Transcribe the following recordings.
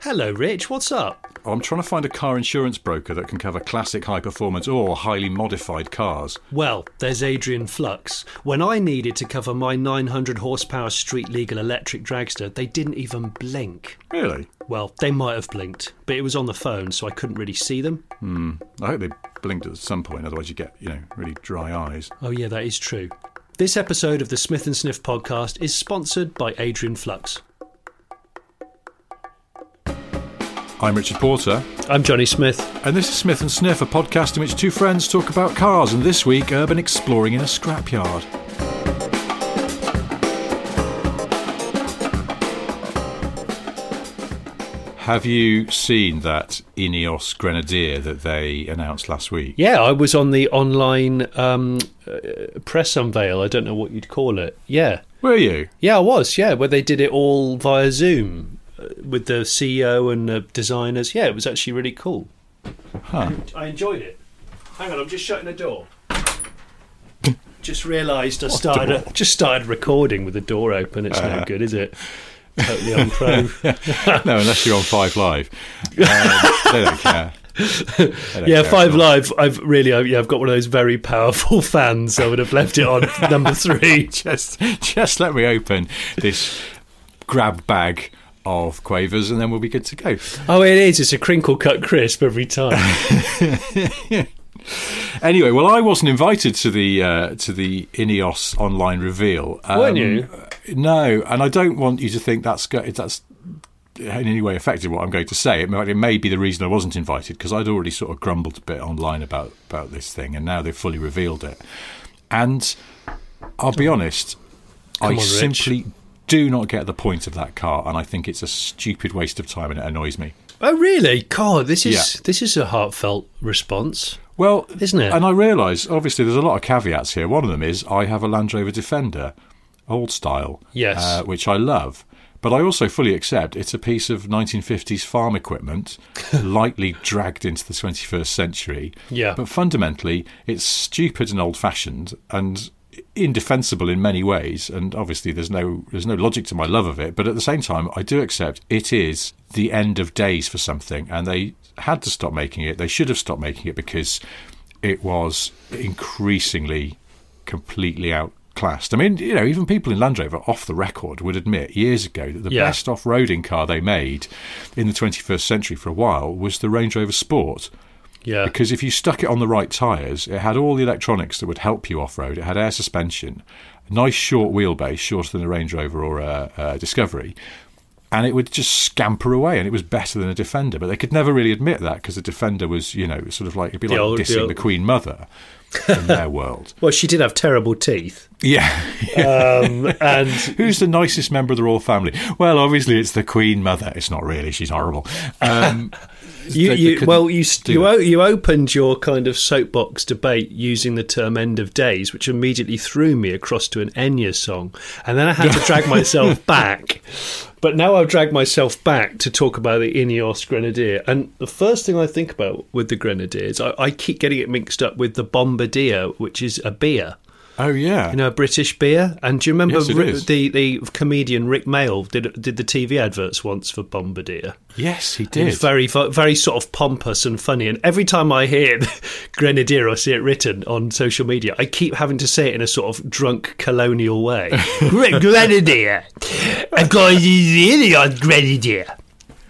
Hello, Rich. What's up? I'm trying to find a car insurance broker that can cover classic high performance or highly modified cars. Well, there's Adrian Flux. When I needed to cover my 900 horsepower street legal electric dragster, they didn't even blink. Really? Well, they might have blinked, but it was on the phone, so I couldn't really see them. Hmm. I hope they blinked at some point, otherwise you get, you know, really dry eyes. Oh, yeah, that is true. This episode of the Smith and Sniff podcast is sponsored by Adrian Flux. I'm Richard Porter, I'm Johnny Smith. and this is Smith and Sniff, a podcast in which two friends talk about cars, and this week, urban exploring in a scrapyard. Have you seen that Ineos Grenadier that they announced last week? Yeah, I was on the online um, uh, press unveil. I don't know what you'd call it. Yeah. Were you? Yeah, I was. Yeah, where they did it all via Zoom with the CEO and the designers. Yeah, it was actually really cool. Huh. I enjoyed it. Hang on, I'm just shutting the door. just realised I started door? just started recording with the door open. It's no Uh. good, is it? Totally unpro. no, unless you're on Five Live. Um, they don't care. Yeah, Five Live. I've really, I- yeah, I've got one of those very powerful fans. I would have left it on number three. Just, just let me open this grab bag of quavers, and then we'll be good to go. Oh, it is. It's a crinkle cut crisp every time. Anyway, well, I wasn't invited to the uh, to the Ineos online reveal. Um, Weren't you? No, and I don't want you to think that's go- that's in any way affected what I'm going to say. It may, it may be the reason I wasn't invited because I'd already sort of grumbled a bit online about about this thing, and now they've fully revealed it. And I'll be honest, I on, simply do not get the point of that car, and I think it's a stupid waste of time, and it annoys me. oh, really? God, this is Yeah. this is a heartfelt response. Well, Isn't it? And I realise, obviously, there's a lot of caveats here. One of them is I have a Land Rover Defender, old style, Yes. uh, which I love. But I also fully accept it's a piece of 1950s farm equipment, lightly dragged into the 21st century. Yeah. But fundamentally, it's stupid and old-fashioned and indefensible in many ways. And obviously, there's no there's no logic to my love of it. But at the same time, I do accept it is the end of days for something, and they had to stop making it. They should have stopped making it because it was increasingly completely outclassed. I mean, you know, even people in Land Rover off the record would admit years ago that the Yeah. best off-roading car they made in the 21st century for a while was the Range Rover Sport. Yeah. Because if you stuck it on the right tyres, it had all the electronics that would help you off road. It had air suspension, a nice short wheelbase, shorter than a Range Rover or a, a Discovery, and it would just scamper away, and it was better than a Defender. But they could never really admit that because the Defender was, you know, sort of like it'd be The like old- the dissing old- the Queen Mother in their world. well, she did have terrible teeth. Yeah. Um, and Who's the nicest member of the royal family? Well, obviously it's the Queen Mother. It's not really. She's horrible. Um, you, you well, you you, o- you opened your kind of soapbox debate using the term "end of days," which immediately threw me across to an Enya song, and then I had to drag myself back. But now I've dragged myself back to talk about the Ineos Grenadier, and the first thing I think about with the Grenadiers, I, I keep getting it mixed up with the Bombardier, which is a beer. Oh yeah. You know, a British beer. And do you remember Yes, the the comedian Rik Mayall did did the TV adverts once for Bombardier? yes, he did. was very, very sort of pompous and funny. And every time I hear Grenadier or see it written on social media, I keep having to say it in a sort of drunk colonial way. Grenadier. I've got the on Grenadier.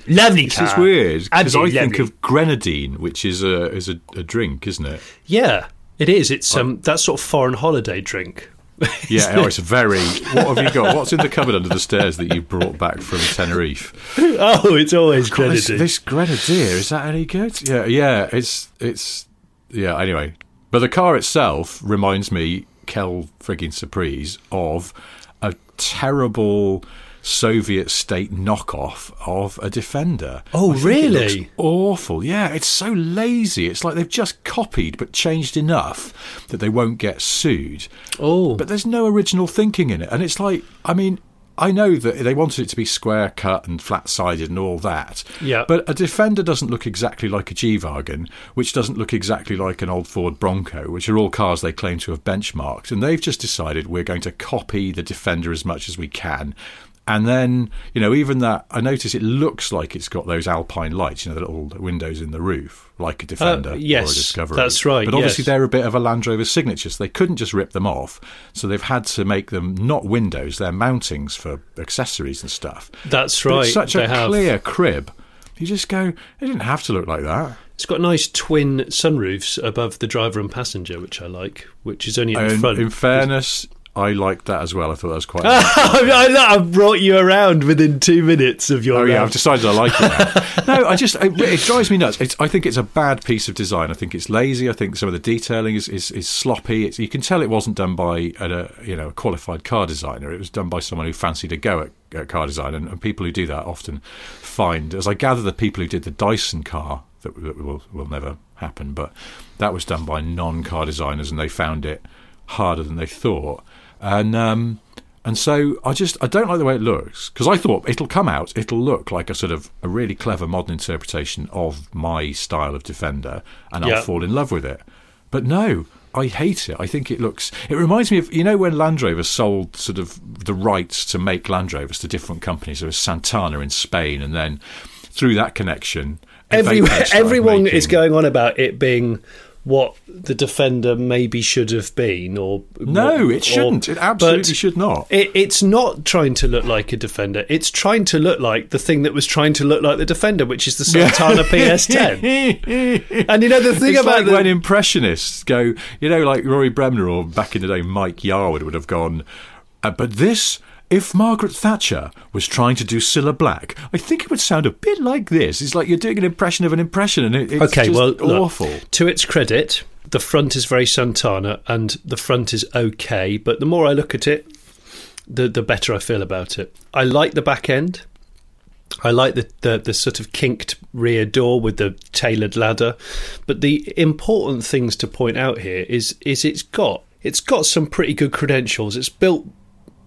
Lovely This car. is weird because I think lovely. of grenadine, which is a is a, a drink, isn't it? Yeah, it is. It's um that sort of foreign holiday drink. Yeah, oh, it's very. What have you got? What's in the cupboard under the stairs that you brought back from Tenerife? oh, it's always God, this, Grenadier. this grenadier is that any good? Yeah, yeah. It's it's yeah. Anyway, but the car itself reminds me, Kel frigging surprise of a terrible Soviet state knockoff of a Defender. Oh, really? awful. Yeah, it's so lazy. It's like they've just copied but changed enough that they won't get sued. Oh, But there's no original thinking in it. And it's like, I mean, I know that they wanted it to be square cut and flat sided and all that. Yeah. But a Defender doesn't look exactly like a G Wagon, which doesn't look exactly like an old Ford Bronco, which are all cars they claim to have benchmarked. And they've just decided we're going to copy the Defender as much as we can. And then, you know, even that, I notice it looks like it's got those Alpine lights, you know, the little windows in the roof, like a Defender or a Uh, yes, Discovery. that's right, But obviously, yes. they're a bit of a Land Rover signature, so they couldn't just rip them off. So they've had to make them not windows, they're mountings for accessories and stuff. that's But right. it's such they a have. clear crib. You just go, it didn't have to look like that. It's got nice twin sunroofs above the driver and passenger, which I like. Which is only at the front. in fairness, I liked that as well. I thought that was quite. I, brought you around within two minutes of your. Oh yeah, I've decided I like it. Now. no, I just it, it drives me nuts. It's, I think it's a bad piece of design. I think it's lazy. I think some of the detailing is is, is sloppy. It's, you can tell it wasn't done by a you know a qualified car designer. It was done by someone who fancied a go at, car design, and, and people who do that often find, as I gather, the people who did the Dyson car that, that will will never happen, but that was done by non-car designers, and they found it harder than they thought. And um, and so I just I don't like the way it looks because I thought it'll come out, it'll look like a sort of a really clever modern interpretation of my style of Defender, and I'll fall in love with it. But no, I hate it. I think it looks. It reminds me of you know when Land Rover sold sort of the rights to make Land Rovers to different companies. There was Santana in Spain, and then through that connection, Everywhere, everyone making- is going on about it being what the defender maybe should have been, or No, or- it shouldn't. It absolutely should not. It, it's not trying to look like a defender. It's trying to look like the thing that was trying to look like the defender, which is the Santana PS10. And you know the thing it's about like the, when impressionists go, you know, like Rory Bremner or back in the day Mike Yarwood would have gone, uh, but this. If Margaret Thatcher was trying to do Cilla Black, I think it would sound a bit like this. It's like you're doing an impression of an impression, and it, it's okay, just well, look, awful. to its credit, the front is very Santana, and the front is okay. But the more I look at it, the the better I feel about it. I like the back end. I like the, the the sort of kinked rear door with the tailored ladder. But the important things to point out here is is it's got it's got some pretty good credentials. It's built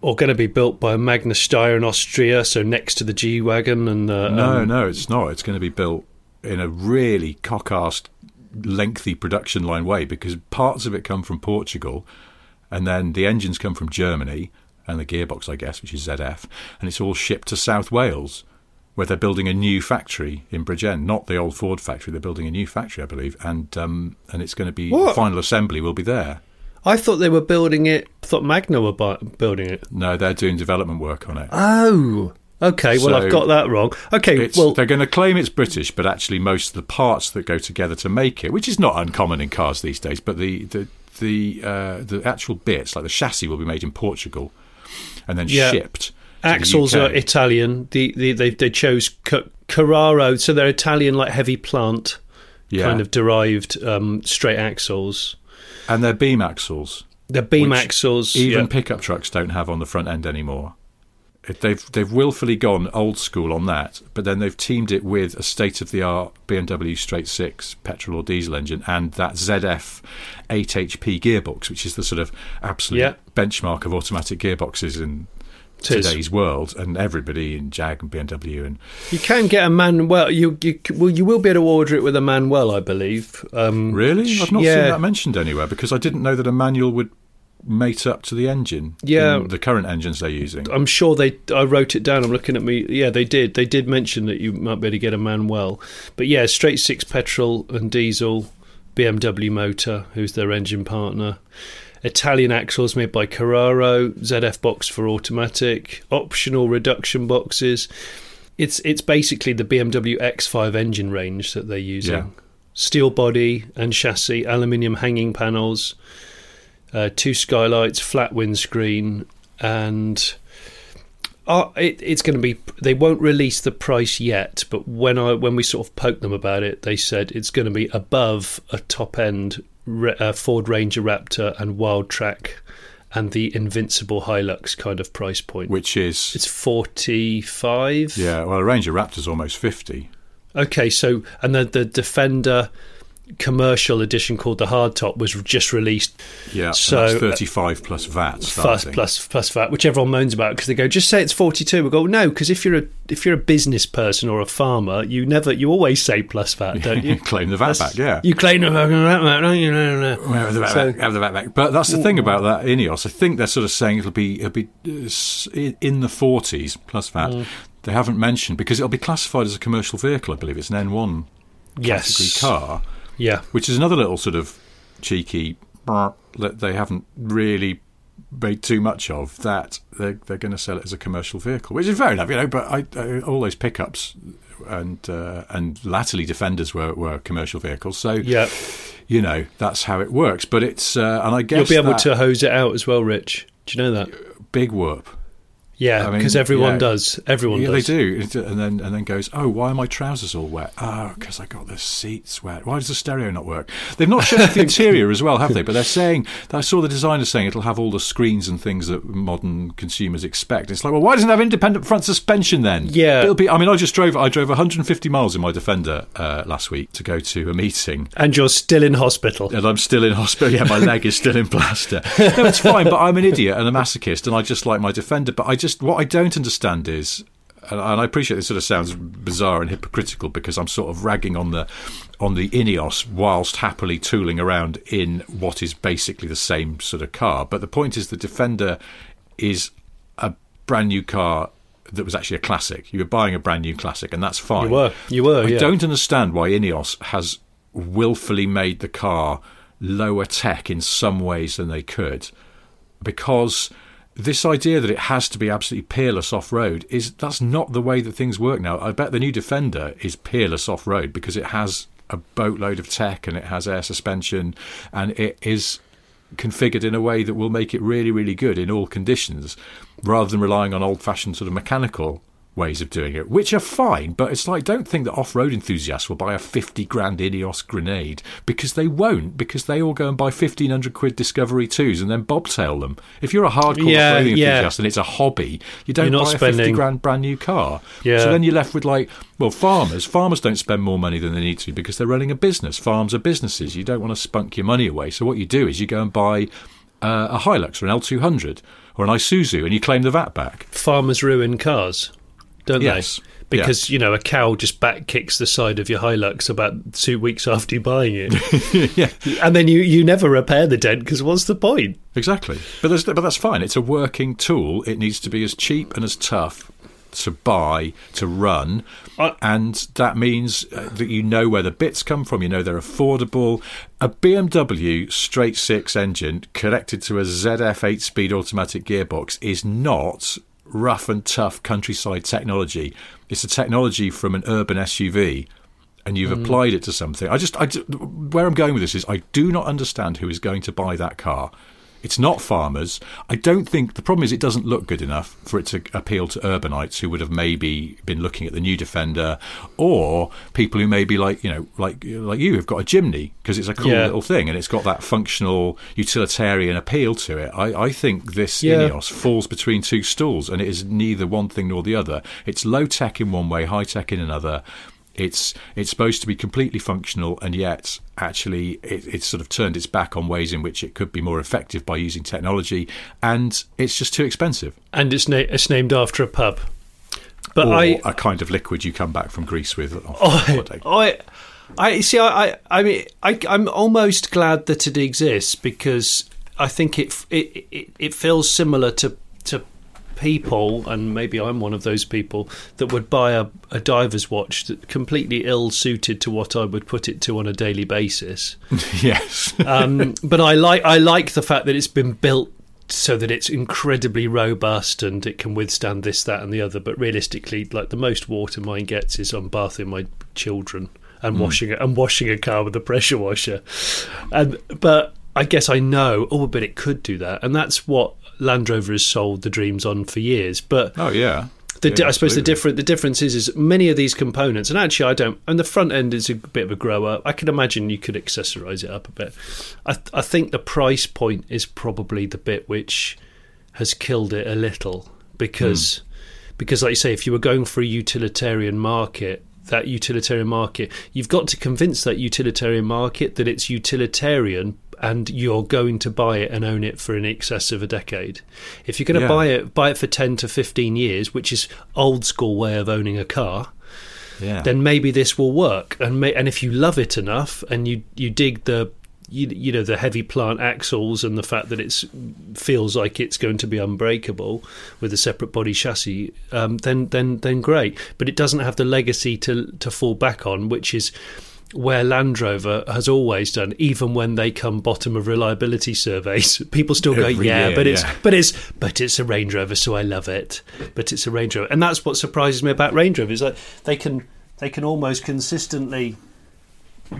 or going to be built by Magna Steyr in Austria, so next to the G wagon and No, um, no, it's not. It's going to be built in a really cock-assed, lengthy production line way because parts of it come from Portugal, and then the engines come from Germany, and the gearbox, I guess, which is ZF, and it's all shipped to South Wales, where they're building a new factory in Bridgend, not the old Ford factory. They're building a new factory, I believe, and um, and it's going to be What? final assembly will be there. I thought they were building it. Thought Magna were bu- building it. No, they're doing development work on it. Oh, okay. Well, So I've got that wrong. Okay, It's, well, they're going to claim it's British, but actually most of the parts that go together to make it, which is not uncommon in cars these days, but the the the uh, the actual bits, like the chassis, will be made in Portugal and then Yeah. shipped. to the axles UK. are Italian. The, the they they chose C- Carraro, so they're Italian, like heavy plant, yeah, kind of derived um, straight axles. And they're beam axles. They're beam axles. Even yeah. pickup trucks don't have on the front end anymore. They've they've willfully gone old school on that, but then they've teamed it with a state of the art BMW straight six petrol or diesel engine and that ZF 8 HP gearbox, which is the sort of absolute Yeah. benchmark of automatic gearboxes in Today's world. And everybody in Jag and BMW and You can get a Manuel. You you well, you will be able to order it with a Manuel, I believe. Um, really, I've not yeah. seen that mentioned anywhere because I didn't know that a manual would mate up to the engine. Yeah. the current engines they're using. I'm sure they. I wrote it down. I'm looking at me. Yeah, they did. They did mention that you might be able to get a Manuel, but yeah, straight six petrol and diesel, BMW motor, who's their engine partner. Italian axles made by Carraro, ZF box for automatic, optional reduction boxes. It's it's basically the BMW X5 engine range that they're using. Yeah. Steel body and chassis, aluminium hanging panels, uh, two skylights, flat windscreen, and uh, it, it's going to be. They won't release the price yet, but when I when we sort of poked them about it, they said it's going to be above a top end uh, Ford Ranger Raptor and Wild Track and the Invincible Hilux kind of price point. which is it's forty five. yeah. Well, a Ranger Raptor's almost fifty. Okay, so and then the Defender commercial edition called the hardtop was just released Yeah, So, uh, thirty-five plus VAT. plus starting. plus plus VAT, which everyone moans about because they go just say it's forty two. We go no because if you're a if you're a business person or a farmer, you never you always say plus VAT, don't you? claim the VAT That's- back. Yeah, you claim the VAT back, don't you? No, no, no. Have the, VAT So- back, have the VAT back. But that's the thing about that Ineos. I think they're sort of saying it'll be it'll be uh, in the forties plus VAT. Mm. They haven't mentioned because it'll be classified as a commercial vehicle. I believe it's an N1 category Yes, car, yeah, which is another little sort of cheeky that they haven't really made too much of. That they're, they're going to sell it as a commercial vehicle, which is fair enough, you know. But I, I, all those pickups and uh, and latterly Defenders were, were commercial vehicles, so yeah. you know that's how it works. But it's uh, and I guess You'll be able to hose it out as well, Rich. Do you know that? big whoop. Yeah, I mean, because everyone yeah. does. Everyone yeah, does. they do, and then and then goes, oh, why are my trousers all wet? Oh, because I got the seats wet. Why does the stereo not work? They've not shown the interior as well, have they? But they're saying I saw the designer saying it'll have all the screens and things that modern consumers expect. It's like, well, why doesn't it have independent front suspension then? Yeah. it'll be. I mean, I just drove. I drove 150 miles in my Defender uh, last week to go to a meeting. And you're still in hospital. And I'm still in hospital. Yeah, my leg is still in plaster. No, it's fine, but I'm an idiot and a masochist, and I just like my defender. But I just what I don't understand is, and and I appreciate this sort of sounds bizarre and hypocritical because I'm sort of ragging on the on the Ineos whilst happily tooling around in what is basically the same sort of car. But the point is, the Defender is a brand new car. That was actually a classic. You were buying a brand new classic, and that's fine. You were. You were. I yeah. don't understand why Ineos has willfully made the car lower tech in some ways than they could, because this idea that it has to be absolutely peerless off road is that's not the way that things work now. I bet the new Defender is peerless off road because it has a boatload of tech and it has air suspension and it is configured in a way that will make it really, really good in all conditions, rather than relying on old-fashioned sort of mechanical ways of doing it, which are fine. But it's like don't think that off-road enthusiasts will buy a fifty grand Ineos Grenade because they won't, because they all go and buy fifteen hundred quid Discovery twos and then bobtail them. If you're a hardcore Yeah, off-roading yeah. enthusiast and it's a hobby, you don't buy a 50 grand brand new car. Yeah. So then you're left with like, well, farmers. Farmers don't spend more money than they need to because they're running a business. Farms are businesses. You don't want to spunk your money away. So what you do is you go and buy uh, a Hilux or an L200 or an Isuzu and you claim the VAT back. Farmers ruin cars, don't Yes. they? Because you know a cow just back kicks the side of your Hilux about two weeks after you buying it, yeah, and then you you never repair the dent because what's the point? exactly. But there's, but that's fine. It's a working tool. It needs to be as cheap and as tough to buy to run, I- and that means uh, that you know where the bits come from. You know they're affordable. A BMW straight six engine connected to a ZF eight speed automatic gearbox is not rough and tough countryside technology. It's a technology from an urban SUV. And you've mm. applied it to something. I just, I, where I'm going with this is, I do not understand who is going to buy that car. It's not farmers. I don't think the problem is it doesn't look good enough for it to appeal to urbanites who would have maybe been looking at the new Defender, or people who maybe like you know like like you have got a Jimny because it's a cool Yeah. little thing and it's got that functional utilitarian appeal to it. I, I think this Yeah. Ineos falls between two stools and it is neither one thing nor the other. It's low tech in one way, high tech in another. It's it's supposed to be completely functional, and yet actually it, it's sort of turned its back on ways in which it could be more effective by using technology, and it's just too expensive. And it's na- it's named after a pub. But or I a kind of liquid you come back from Greece with I, holiday. I, I see. I, I, I mean, I, I'm almost glad that it exists because I think it, it, it, it feels similar to to people, and maybe I'm one of those people that would buy a, a diver's watch that completely ill suited to what I would put it to on a daily basis. yes, Um, but I like I like the fact that it's been built so that it's incredibly robust and it can withstand this, that, and the other. But realistically, like the most water mine gets is on bathing my children and washing it and washing a car with a pressure washer. And but I guess I know, oh, but it could do that, and that's what Land Rover has sold the dreams on for years. But oh yeah, The, Yeah, I suppose the different the difference is is many of these components, and actually I don't. And the front end is a bit of a grower. I can imagine you could accessorize it up a bit. I I think the price point is probably the bit which has killed it a little because hmm. because like you say, if you were going for a utilitarian market. That utilitarian market, you've got to convince that utilitarian market that it's utilitarian and you're going to buy it and own it for in excess of a decade. If you're going to Yeah. buy it, buy it for 10 to 15 years, which is old school way of owning a car, Yeah. then maybe this will work. And may, and if you love it enough and you you dig the you, you know the heavy plant axles and the fact that it's feels like it's going to be unbreakable with a separate body chassis, um, then then then great. But it doesn't have the legacy to to fall back on, which is where Land Rover has always done, even when they come bottom of reliability surveys, people still go, Every "Yeah, year, but it's yeah. but it's but it's a Range Rover, so I love it. But it's a Range Rover, and that's what surprises me about Range Rover is that they can they can almost consistently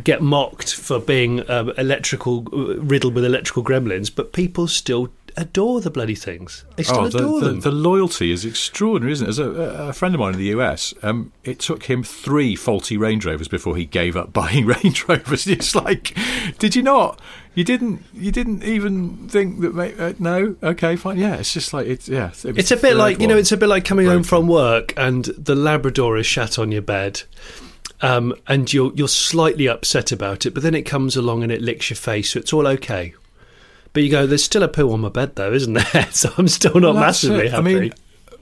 get mocked for being um, electrical riddled with electrical gremlins, but people still adore the bloody things. They still Oh, the, adore the, them. the loyalty is extraordinary, isn't it? As a, a friend of mine in the US, um, it took him three faulty Range Rovers before he gave up buying Range Rovers. It's like, did you not? You didn't. You didn't even think that. Uh, no. Okay. Fine. Yeah. It's just like it's. Yeah. it It's a bit like you know, it's a bit like coming home from work and the Labrador is shat on your bed, um, and you're you're slightly upset about it, but then it comes along and it licks your face, so it's all okay. But you go, there's still a poo on my bed though, isn't there? So I'm still not Well, massively it. happy. I mean,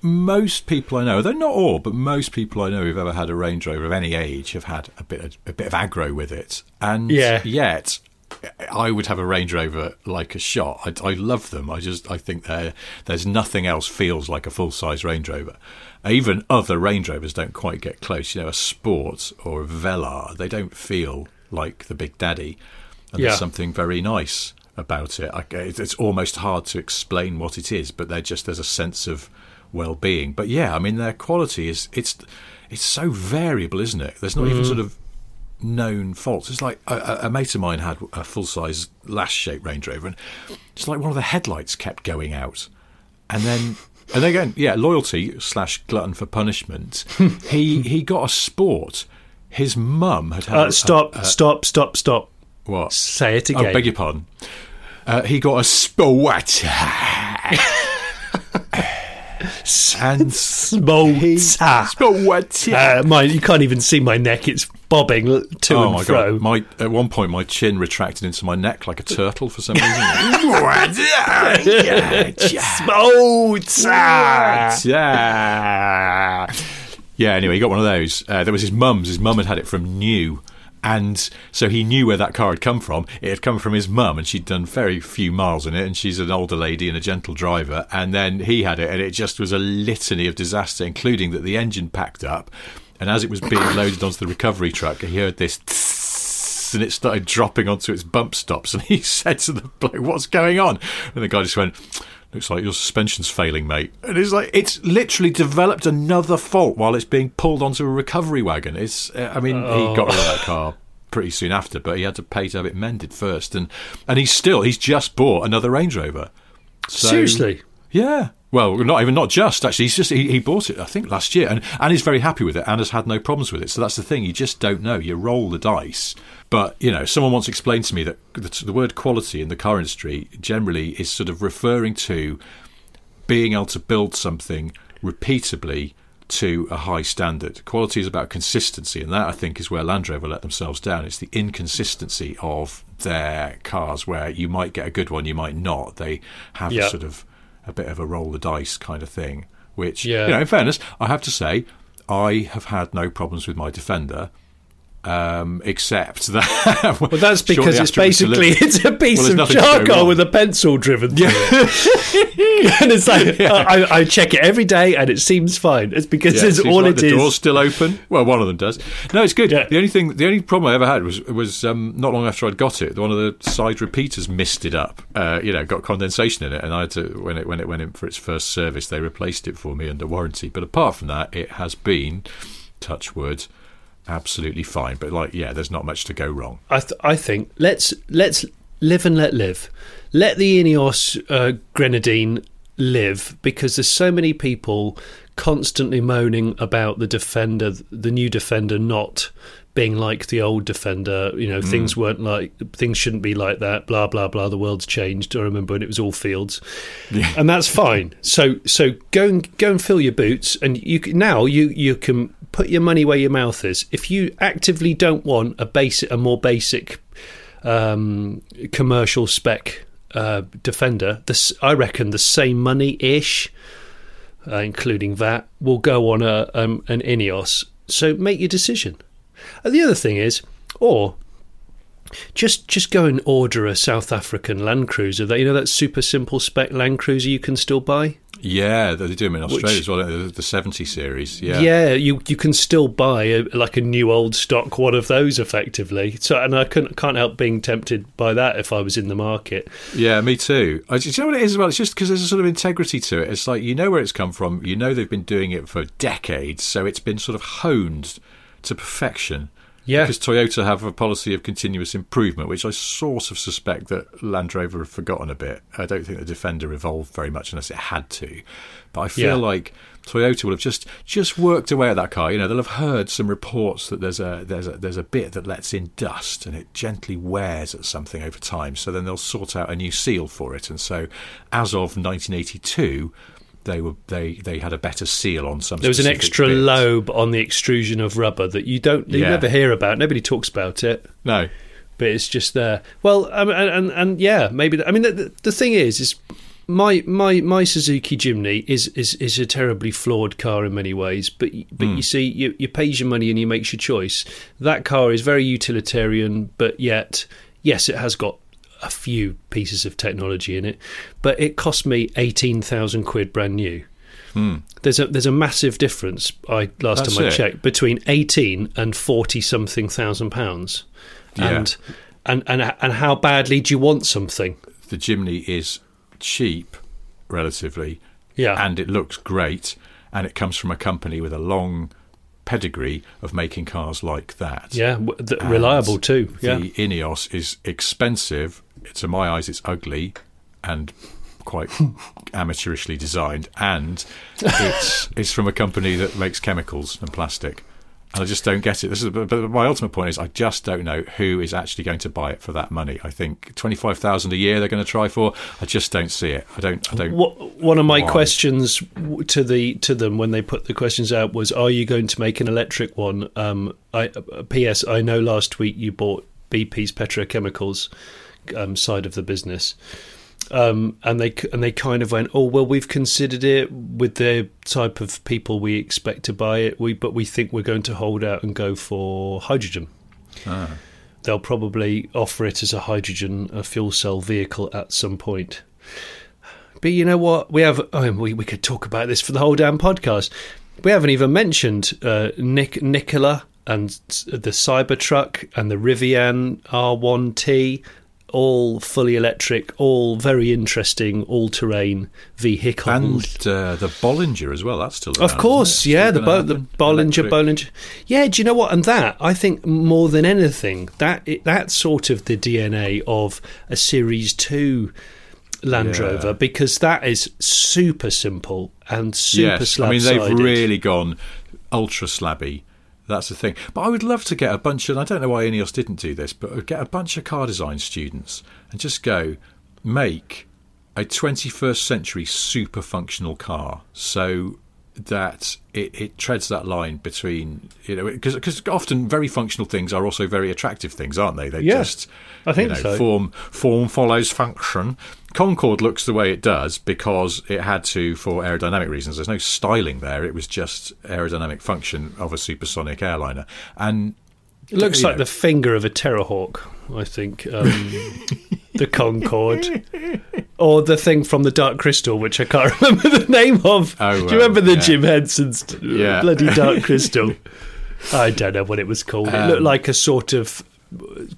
most people I know, though not all, but most people I know who've ever had a Range Rover of any age have had a bit of, a bit of aggro with it, and Yeah. yet I would have a Range Rover like a shot. I, I love them. I just I think they're- there's nothing else feels like a full size Range Rover. Even other Range Rovers don't quite get close. You know, a Sport or a Velar, they don't feel like the Big Daddy. And Yeah. there's something very nice about it. I, it's almost hard to explain what it is, but they're just there's a sense of well-being. But yeah, I mean their quality is it's it's so variable, isn't it? There's not even sort of known faults. It's like a, a- a mate of mine had a full-size lash-shaped Range Rover, and it's like one of the headlights kept going out, and then. And again, yeah, loyalty slash glutton for punishment. he he got a sport. His mum had had uh, stop, a- stop, stop, stop. what? Say it Oh, again. beg your pardon. Uh, he got a sport. and Smolta. sport. Uh, mine, you can't even see my neck; it's bobbing to Oh and my fro. god! My at one point my chin retracted into my neck like a turtle for some reason. Smolta. yeah. Yeah. Anyway, he got one of those. Uh, there was his mum's. His mum had had it from new. And so he knew where that car had come from. It had come from his mum, and she'd done very few miles in it. And she's an older lady and a gentle driver. And then he had it, and it just was a litany of disaster, including that the engine packed up. And as it was being loaded onto the recovery truck, he heard this and it started dropping onto its bump stops. And he said to the bloke, "What's going on?" And the guy just went, "Looks like your suspension's failing, mate." And it's like it's literally developed another fault while it's being pulled onto a recovery wagon. It's, uh, I mean, he got rid of that car pretty soon after, but he had to pay to have it mended first. And and he's still he's just bought another Range Rover. So- Seriously. yeah. Well, not even not just actually. He's just he, he bought it I think last year, and and he's very happy with it, and has had no problems with it. So that's the thing. You just don't know. You roll the dice. But you know, someone once explained to me that the, the word quality in the car industry generally is sort of referring to being able to build something repeatably to a high standard. Quality is about consistency, and that I think is where Land Rover let themselves down. It's the inconsistency of their cars, where you might get a good one, you might not. They have Yeah. a sort of a bit of a roll the dice kind of thing. Which, Yeah. you know, in fairness, I have to say, I have had no problems with my Defender. Um, except that Well, that's because it's basically it's a piece Well, of nothing to go charcoal with a pencil driven through it. and it's like I, I check it every day, and it seems fine. It's because Yeah, it's all like it the is. door's still open. Well, one of them does. No, it's good. Yeah. The only thing, the only problem I ever had was was um, not long after I'd got it, one of the side repeaters misted it up. Uh, you know, got condensation in it, and I had to when it when it went in for its first service, they replaced it for me under warranty. But apart from that, it has been, touch wood, absolutely fine. But like, yeah, there's not much to go wrong. I, th- I think let's let's live and let live. Let the Ineos uh, Grenadine live because there's so many people constantly moaning about the defender, the new defender not being like the old defender. You know, mm. things weren't like things shouldn't be like that. Blah blah blah. The world's changed. I remember when it was all fields, yeah. and that's fine. So so go and go and fill your boots, and you now you you can put your money where your mouth is. If you actively don't want a basic, a more basic um, commercial spec uh, defender, this I reckon the same money ish. Uh, including that, will go on a um, an Ineos. So make your decision. And the other thing is, or just just go and order a South African Land Cruiser. That you know that super simple spec Land Cruiser you can still buy. Yeah, they do them in Australia Which, as well. Uh, the seventy series. Yeah, yeah, you you can still buy a, like a new old stock one of those effectively. So, and I can't can't help being tempted by that if I was in the market. Yeah, me too. I, do you know what it is as well? It's just because there's a sort of integrity to it. It's like you know where it's come from. You know they've been doing it for decades, so it's been sort of honed to perfection. Yeah. Because Toyota have a policy of continuous improvement, which I sort of suspect that Land Rover have forgotten a bit. I don't think the Defender evolved very much unless it had to. But I feel yeah. like Toyota will have just just worked away at that car. You know, they'll have heard some reports that there's a there's a there's a bit that lets in dust and it gently wears at something over time. So then they'll sort out a new seal for it. And so, as of 1982, they were they they had a better seal on some. There was an extra bits. lobe on the extrusion of rubber that you don't you yeah. never hear about. Nobody talks about it. No, but it's just there. Well, um, and, and and yeah, maybe. I mean, the, the thing is, is my my my Suzuki Jimny is is is a terribly flawed car in many ways, but but mm. you see, you you pay your money and you make your choice. That car is very utilitarian, but yet yes, it has got a few pieces of technology in it, but it cost me eighteen thousand quid brand new. Hmm. There's a there's a massive difference. I last That's time I it. checked between eighteen and forty something thousand pounds, yeah. and and and and how badly do you want something? The Jimny is cheap, relatively, yeah, and it looks great, and it comes from a company with a long pedigree of making cars like that. Yeah, reliable too. Yeah. The Ineos is expensive to my eyes, it's ugly and quite amateurishly designed, and it's it's from a company that makes chemicals and plastic. And I just don't get it. This is, but my ultimate point is, I just don't know who is actually going to buy it for that money. I think twenty five thousand a year they're going to try for. I just don't see it. I don't. I don't. One of my why. questions to the to them when they put the questions out was, "Are you going to make an electric one?" Um, I, uh, P.S. I know last week you bought BP's petrochemicals um, side of the business. Um, and they and they kind of went, oh well, we've considered it with the type of people we expect to buy it. We but we think we're going to hold out and go for hydrogen. Ah. They'll probably offer it as a hydrogen a fuel cell vehicle at some point. But you know what? We have oh, we we could talk about this for the whole damn podcast. We haven't even mentioned uh, Nick Nikola and the Cybertruck and the Rivian R1T all fully electric, all very interesting, all-terrain vehicles, and uh, the Bollinger as well. That's still around, of course, yeah, the Bo- the Bollinger, electric. Bollinger. Yeah, do you know what? And that I think more than anything, that that's sort of the DNA of a Series Two. Land yeah. Rover because that is super simple and super yes. I mean, they've really gone ultra slabby that's the thing. But I would love to get a bunch of, and I don't know why Ineos didn't do this, but get a bunch of car design students and just go make a 21st century super functional car. So that it, it treads that line between you know because often very functional things are also very attractive things, aren't they? They yes, just I think you know, so. Form form follows function. Concorde looks the way it does because it had to for aerodynamic reasons. There's no styling there. It was just aerodynamic function of a supersonic airliner, and it looks like know, the finger of a Terrahawk. I think um, the Concorde or the thing from the Dark Crystal, which I can't remember the name of. Oh, Do you remember the yeah. Jim Henson's yeah. bloody Dark Crystal? I don't know what it was called. Um, it looked um, like a sort of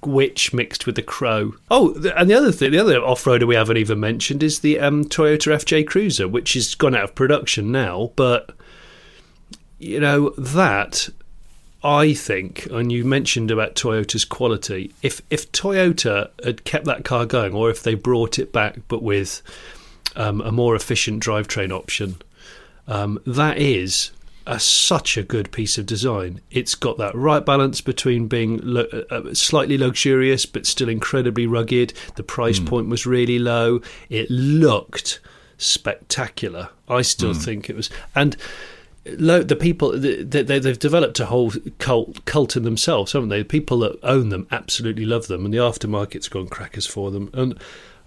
witch mixed with the crow. Oh, and the other thing, the other off-roader we haven't even mentioned is the um, Toyota FJ Cruiser, which has gone out of production now. But you know that I think, and you mentioned about Toyota's quality. If if Toyota had kept that car going, or if they brought it back, but with um, a more efficient drivetrain option. Um, that is a, such a good piece of design. It's got that right balance between being lo- uh, uh slightly luxurious but still incredibly rugged. The price mm. point was really low. It looked spectacular. I still mm. think it was and the people they, they've developed a whole cult cult in themselves, haven't they? The people that own them absolutely love them, and the aftermarket's gone crackers for them. And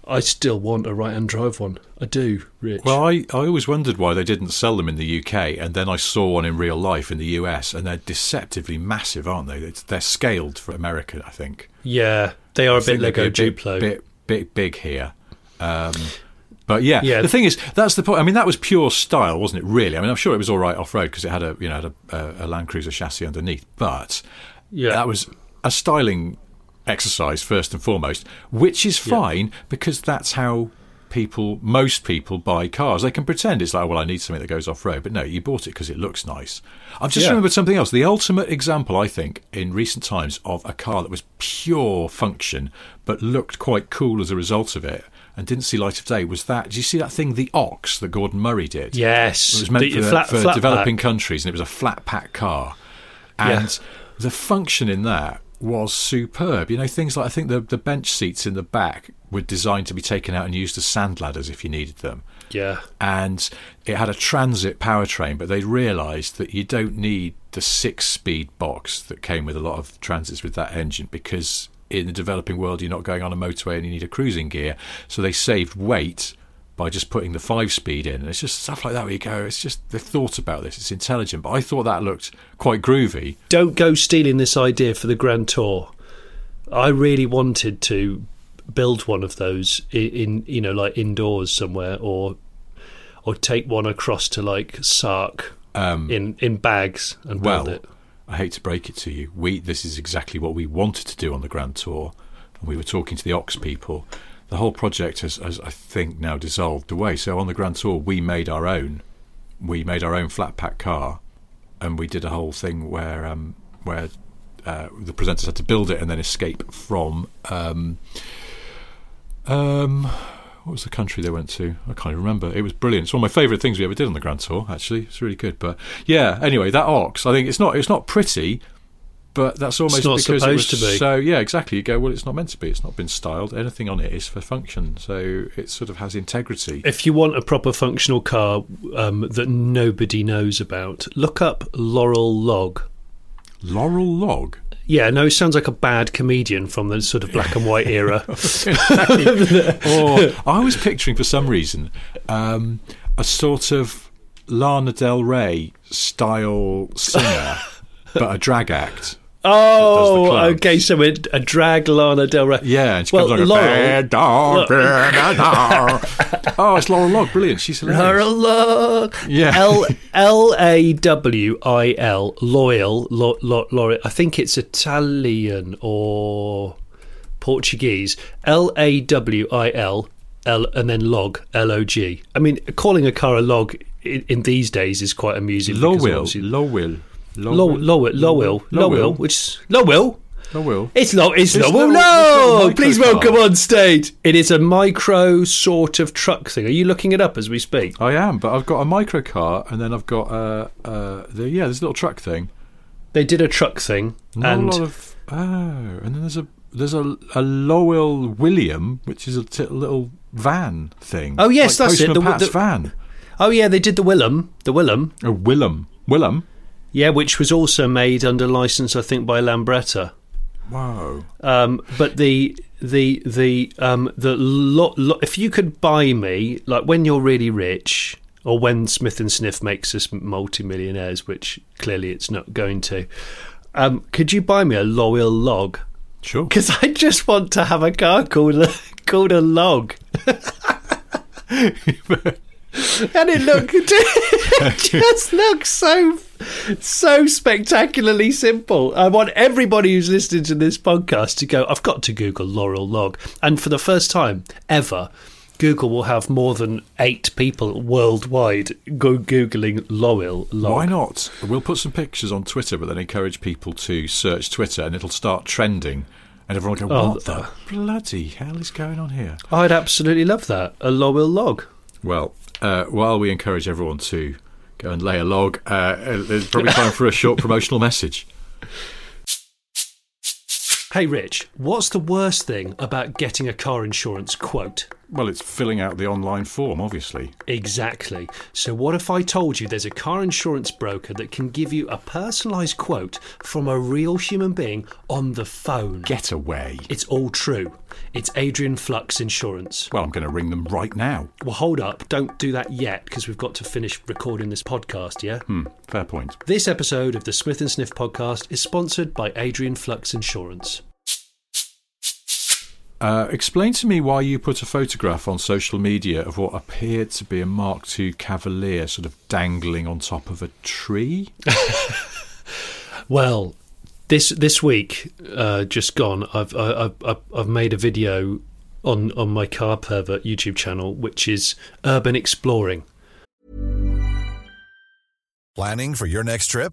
I still want a right-hand drive one. I do, Rich. Well, I, I always wondered why they didn't sell them in the UK, and then I saw one in real life in the US, and they're deceptively massive, aren't they? It's, They're scaled for America, I think. Yeah, they are I a bit Lego Duplo. Bit, bit big here. Um, but yeah, yeah, the thing is, that's the point. I mean, that was pure style, wasn't it? Really? I mean, I'm sure it was all right off road because it had a you know had a, a, Land Cruiser chassis underneath, but yeah, that was a styling exercise first and foremost, which is fine yeah. because that's how people, most people, buy cars. They can pretend it's like, well, I need something that goes off road, but no, you bought it because it looks nice. I've just yeah. remembered something else. The ultimate example, I think, in recent times of a car that was pure function but looked quite cool as a result of it and didn't see light of day was that. Did you see that thing, the Ox, that Gordon Murray did? Yes, it was meant the, for, flat, for flat developing pack. countries, and it was a flat pack car, and yeah. the function in that was superb. You know, things like I think the the bench seats in the back were designed to be taken out and used as sand ladders if you needed them. Yeah, and it had a transit powertrain, but they realised that you don't need the six-speed box that came with a lot of transits with that engine because in the developing world, you're not going on a motorway and you need a cruising gear. So they saved weight by just putting the five speed in. And it's just stuff like that where you go, it's just, they've thought about this, it's intelligent. But I thought that looked quite groovy. Don't go stealing this idea for the Grand Tour. I really wanted to build one of those in, in you know, like indoors somewhere or or take one across to like Sark um, in, in bags and build well, it. I hate to break it to you, we this is exactly what we wanted to do on the Grand Tour. And we were talking to the Ox people. The whole project has, has, I think, now dissolved away. So on the Grand Tour, we made our own. We made our own flat pack car, and we did a whole thing where um, where uh, the presenters had to build it and then escape from. Um, um, what was the country they went to? I can't even remember. It was brilliant. It's one of my favourite things we ever did on the Grand Tour. Actually, it's really good. But yeah, anyway, that ox. I think it's not it's not pretty, but that's almost it's not because supposed it was to be. So yeah, exactly. You go well. It's not meant to be. It's not been styled. Anything on it is for function. So it sort of has integrity. If you want a proper functional car um, that nobody knows about, look up Laurel Log. Laurel Log yeah, no, it sounds like a bad comedian from the sort of black and white era. or I was picturing, for some reason, um, a sort of Lana Del Rey style singer, but a drag act. Oh, okay. So a, a drag Lana Del Rey. Yeah, and she well, comes like Laurel, a bad dog, bad dog. oh, it's Laurel Log. Brilliant. She's hilarious. Laurel Log. Yeah. L L A W I L. Loyal. Lo, lo, lo, I think it's Italian or Portuguese. L A W I L. L and then log L O G. I mean, calling a car a log in, in these days is quite amusing. Low will. Low will. Lowell, Lowell, Lowell, Lowell, which Lowell. Lowell. It's Low. It's, it's Lowell. No, please welcome on stage. It is a micro sort of truck thing. Are you looking it up as we speak? I am, but I've got a micro car, and then I've got uh, uh, the yeah, this little truck thing. They did a truck thing, Not and a lot of oh, and then there's a there's a, a Lowell William, which is a t- little van thing. Oh yes, like that's Postman it. The, Pat's the, van. Oh yeah, they did the Willem. The Willem. Oh Willem. Willem. Yeah, which was also made under license, I think, by Lambretta. Wow. Um, but the the the um, the lot, lo- if you could buy me like when you're really rich or when Smith and Sniff makes us multimillionaires, which clearly it's not going to, um, could you buy me a Loyal log? Sure. Because I just want to have a car called called a log. and it looked it just looks so so spectacularly simple. I want everybody who's listening to this podcast to go. I've got to Google Laurel Log, and for the first time ever. Google will have more than eight people worldwide go googling Laurel Log. Why not? We'll put some pictures on Twitter, but then encourage people to search Twitter, and it'll start trending, and everyone will go, oh. "What oh, the bloody hell is going on here?" I'd absolutely love that. A Laurel Log. Well, uh, while we encourage everyone to go and lay a log, uh, there's probably time for a short promotional message. Hey, Rich, what's the worst thing about getting a car insurance quote? Well, it's filling out the online form, obviously. Exactly. So, what if I told you there's a car insurance broker that can give you a personalised quote from a real human being on the phone? Get away. It's all true. It's Adrian Flux Insurance. Well, I'm going to ring them right now. Well, hold up. Don't do that yet because we've got to finish recording this podcast, yeah? Hmm, fair point. This episode of the Smith and Sniff podcast is sponsored by Adrian Flux Insurance. Uh, explain to me why you put a photograph on social media of what appeared to be a Mark II Cavalier sort of dangling on top of a tree. well, this this week, uh, just gone, I've, I've I've I've made a video on on my car pervert YouTube channel, which is urban exploring. Planning for your next trip?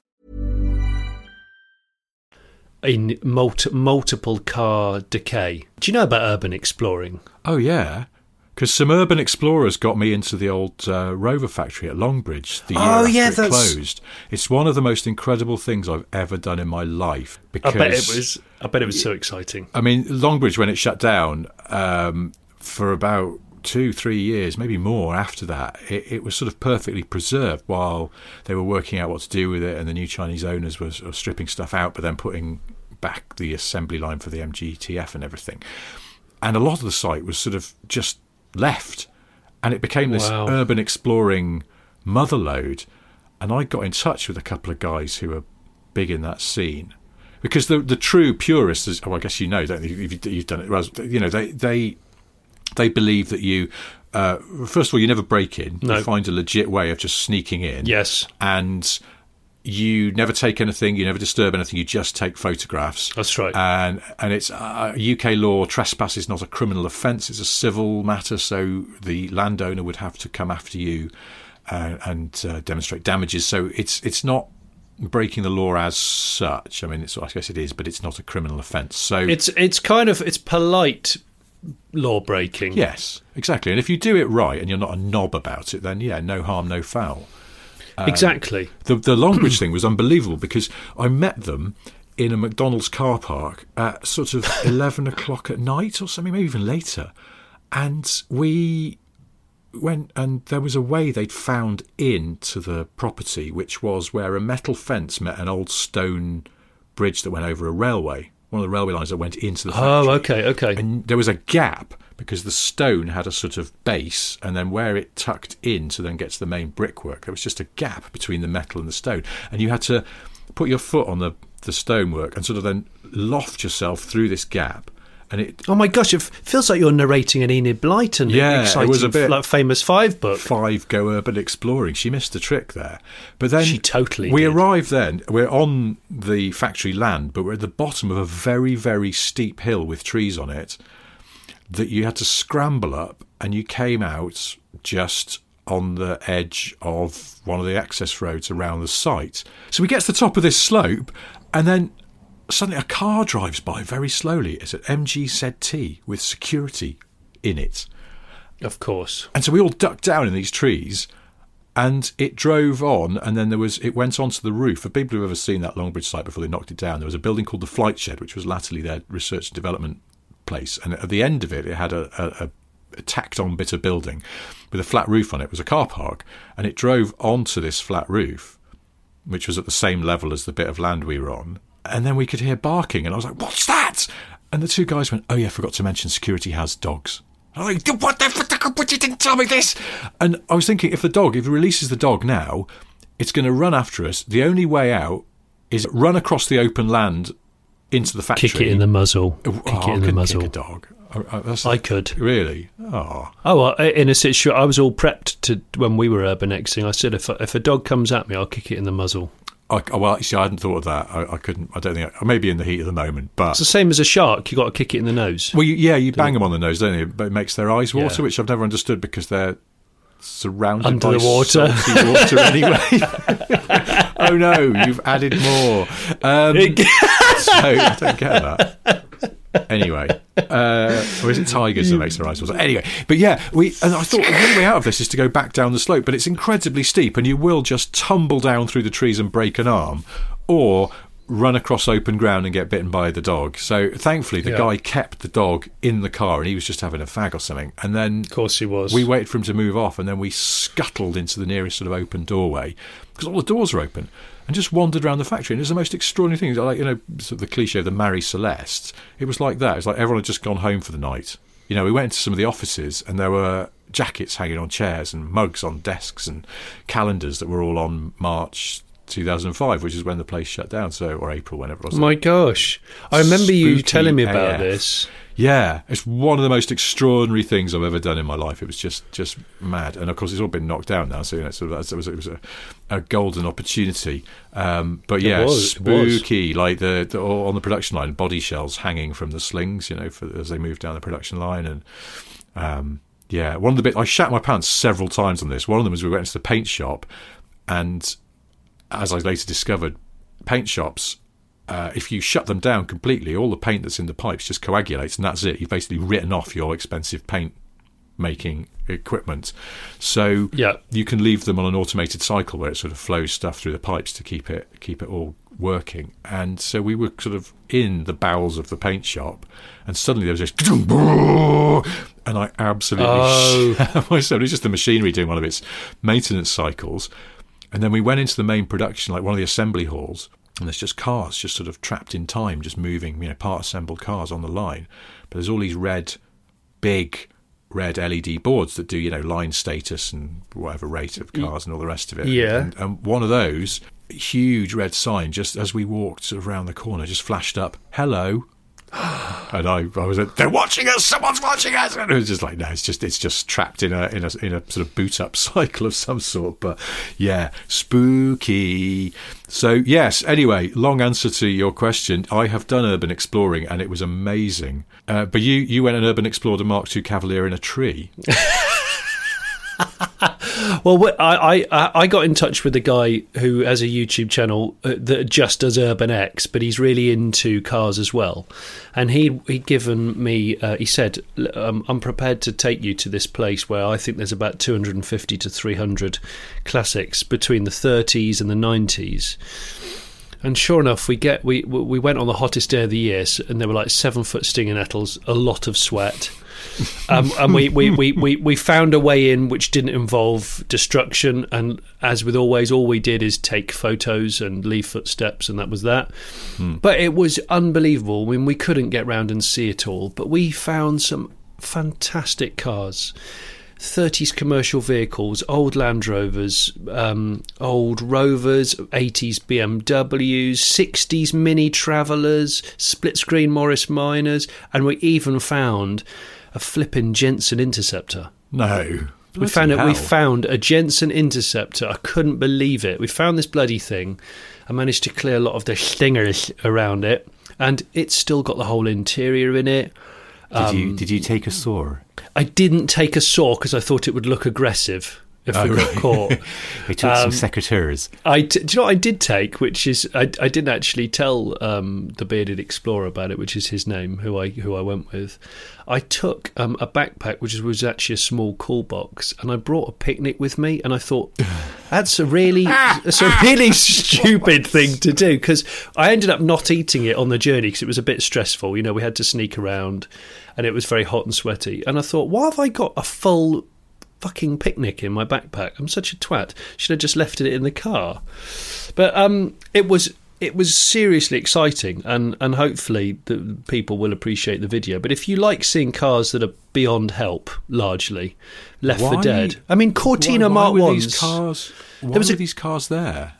In multi- multiple car decay. Do you know about urban exploring? Oh, yeah. Because some urban explorers got me into the old uh, Rover factory at Longbridge the year Oh, after yeah, it that's- closed. It's one of the most incredible things I've ever done in my life. Because I bet it was. I bet it was so exciting. I mean, Longbridge, when it shut down um, for about two, three years, maybe more after that, it, it was sort of perfectly preserved while they were working out what to do with it, and the new Chinese owners were of stripping stuff out, but then putting back the assembly line for the MGTF and everything. And a lot of the site was sort of just left, and it became this Wow. urban exploring motherlode. And I got in touch with a couple of guys who were big in that scene because the the true purists, is, oh, I guess you know, don't you? You've, you've done it. well, You know, they they they believe that you. Uh, first of all, you never break in. No. You find a legit way of just sneaking in. Yes, And you never take anything. You never disturb anything. You just take photographs. that's right. And and it's uh, UK law. Trespass is not a criminal offence. It's a civil matter. So the landowner would have to come after you uh, and uh, demonstrate damages. So it's it's not breaking the law as such. I mean, it's I guess it is, but it's not a criminal offence. So it's it's kind of it's polite law breaking. yes, exactly. And if you do it right and you're not a knob about it, then yeah, no harm, no foul. Um, exactly. The the Longbridge thing was unbelievable because I met them in a McDonald's car park at sort of eleven o'clock at night or something, maybe even later, and we went and there was a way they'd found into the property, which was where a metal fence met an old stone bridge that went over a railway, one of the railway lines that went into the oh, factory. Oh, okay, okay. And there was a gap because the stone had a sort of base, and then where it tucked in to then get to the main brickwork, there was just a gap between the metal and the stone, and you had to put your foot on the the stonework and sort of then loft yourself through this gap, and it Oh my gosh, it feels like you're narrating an Enid Blyton Yeah, it was a bit- like famous five book. five go urban exploring. She missed the trick there, but then She totally We did. arrived then. We're on the factory land, but we're at the bottom of a very very steep hill with trees on it that you had to scramble up, and you came out just on the edge of one of the access roads around the site. So we get to the top of this slope, and then suddenly a car drives by very slowly. It's an MG ZT with security in it. Of course. And so we all ducked down in these trees, and it drove on, and then there was it went onto the roof. For people who've ever seen that Longbridge site before they knocked it down, there was a building called the Flight Shed, which was latterly their research and development place. And at the end of it, it had a, a, a tacked on bit of building with a flat roof on it. It was a car park, and it drove onto this flat roof, which was at the same level as the bit of land we were on. And then we could hear barking, and I was like, "What's that?" And the two guys went, "Oh yeah, forgot to mention security has dogs." I'm like, what the fuck? What you didn't tell me this? And I was thinking, if the dog, if it releases the dog now, it's going to run after us. The only way out is run across the open land into the factory. Kick it in the muzzle. Oh, Kick I it in oh, the muzzle. Kick a dog. I, I, that's- I could. Really? Oh. Oh, well, in a situation, I was all prepped to when we were urban Xing. I said, if if a dog comes at me, I'll kick it in the muzzle. I, well, actually, I hadn't thought of that. I, I couldn't. I don't think. I, maybe in the heat of the moment, but It's the same as a shark. You got to kick it in the nose. well, you, yeah, you bang them on the nose, don't you? But it makes their eyes water, Yeah. which I've never understood because they're surrounded Under by the water. water anyway. oh no, you've added more. Um, so I don't get that. Anyway, uh, or is it tigers that makes their eyes water? Anyway, but yeah, we and I thought the only way out of this is to go back down the slope, but it's incredibly steep, and you will just tumble down through the trees and break an arm, or run across open ground and get bitten by the dog. So thankfully, the Yeah. guy kept the dog in the car, and he was just having a fag or something. And then Of course, he was. we waited for him to move off, and then we scuttled into the nearest sort of open doorway because all the doors were open, and just wandered around the factory. And it was the most extraordinary thing. Like you know, sort of the cliche of the Marie Celeste. It was like that. It's like everyone had just gone home for the night. You know, we went into some of the offices, and there were jackets hanging on chairs and mugs on desks and calendars that were all on March. 2005, which is when the place shut down, so or April, whenever it was. My gosh, I remember you telling me about AF. this. Yeah, it's one of the most extraordinary things I've ever done in my life. It was just just mad, and of course it's all been knocked down now. So you know, sort of, it was it was a, a golden opportunity. Um, but yeah, was, spooky, like the, the on the production line, body shells hanging from the slings, you know, for, as they moved down the production line, and um, yeah, one of the bit I shat my pants several times on this. One of them was we went into the paint shop, and as I later discovered, paint shops uh, if you shut them down completely, all the paint that's in the pipes just coagulates, and that's it. You've basically written off your expensive paint making equipment. So Yeah. you can leave them on an automated cycle where it sort of flows stuff through the pipes to keep it keep it all working. And so we were sort of in the bowels of the paint shop, and suddenly there was this, and I absolutely Oh. myself. It was just the machinery doing one of its maintenance cycles. And then we went into the main production, like one of the assembly halls, and there's just cars just sort of trapped in time, just moving, you know, part assembled cars on the line. But there's all these red, big red LED boards that do, you know, line status and whatever rate of cars and all the rest of it. Yeah. And, and one of those huge red sign, just as we walked sort of around the corner, just flashed up, hello. And I, I was like, they're watching us. Someone's watching us. And it was just like, no, it's just, it's just trapped in a, in a, in a sort of boot up cycle of some sort. But yeah, spooky. So yes. Anyway, long answer to your question. I have done urban exploring, and it was amazing. Uh, but you, you went and urban explored a Mark II Cavalier in a tree. Well, I, I I got in touch with a guy who has a YouTube channel uh, that just does Urban X, but he's really into cars as well. And he he'd given me. Uh, he said, um, "I'm prepared to take you to this place where I think there's about 250 to 300 classics between the 30s and the 90s." And sure enough, we get we we went on the hottest day of the year, and there were like seven foot stinger nettles, a lot of sweat. Um, and we, we, we, we, we found a way in which didn't involve destruction. And as with always, all we did is take photos and leave footsteps, and that was that. But it was unbelievable. I mean, we couldn't get round and see it all, but we found some fantastic cars. 30s commercial vehicles, old Land Rovers, um, old Rovers, 80s BMWs, 60s Mini Travelers, split screen Morris Minors, and we even found a flipping Jensen Interceptor. No. We found it. We found a Jensen Interceptor. I couldn't believe it. We found this bloody thing. I managed to clear a lot of the stingers around it, and it's still got the whole interior in it. Did you um, did you take a saw? I didn't take a saw because I thought it would look aggressive if we got caught. we took some secateurs. I t- do you know what I did take, which is I, I didn't actually tell um, the bearded explorer about it, which is his name, who I who I went with. I took um, a backpack, which was actually a small cool box, and I brought a picnic with me. And I thought that's a really that's a really stupid thing to do because I ended up not eating it on the journey because it was a bit stressful. You know, we had to sneak around, and it was very hot and sweaty. And I thought, why have I got a full fucking picnic in my backpack. I'm such a twat. Should have just left it in the car. But um, it was it was seriously exciting, and and hopefully the people will appreciate the video. But if you like seeing cars that are beyond help, largely left Why- for dead. I mean, Cortina why, Mark why were ones. these cars? Why There was were a- these cars there?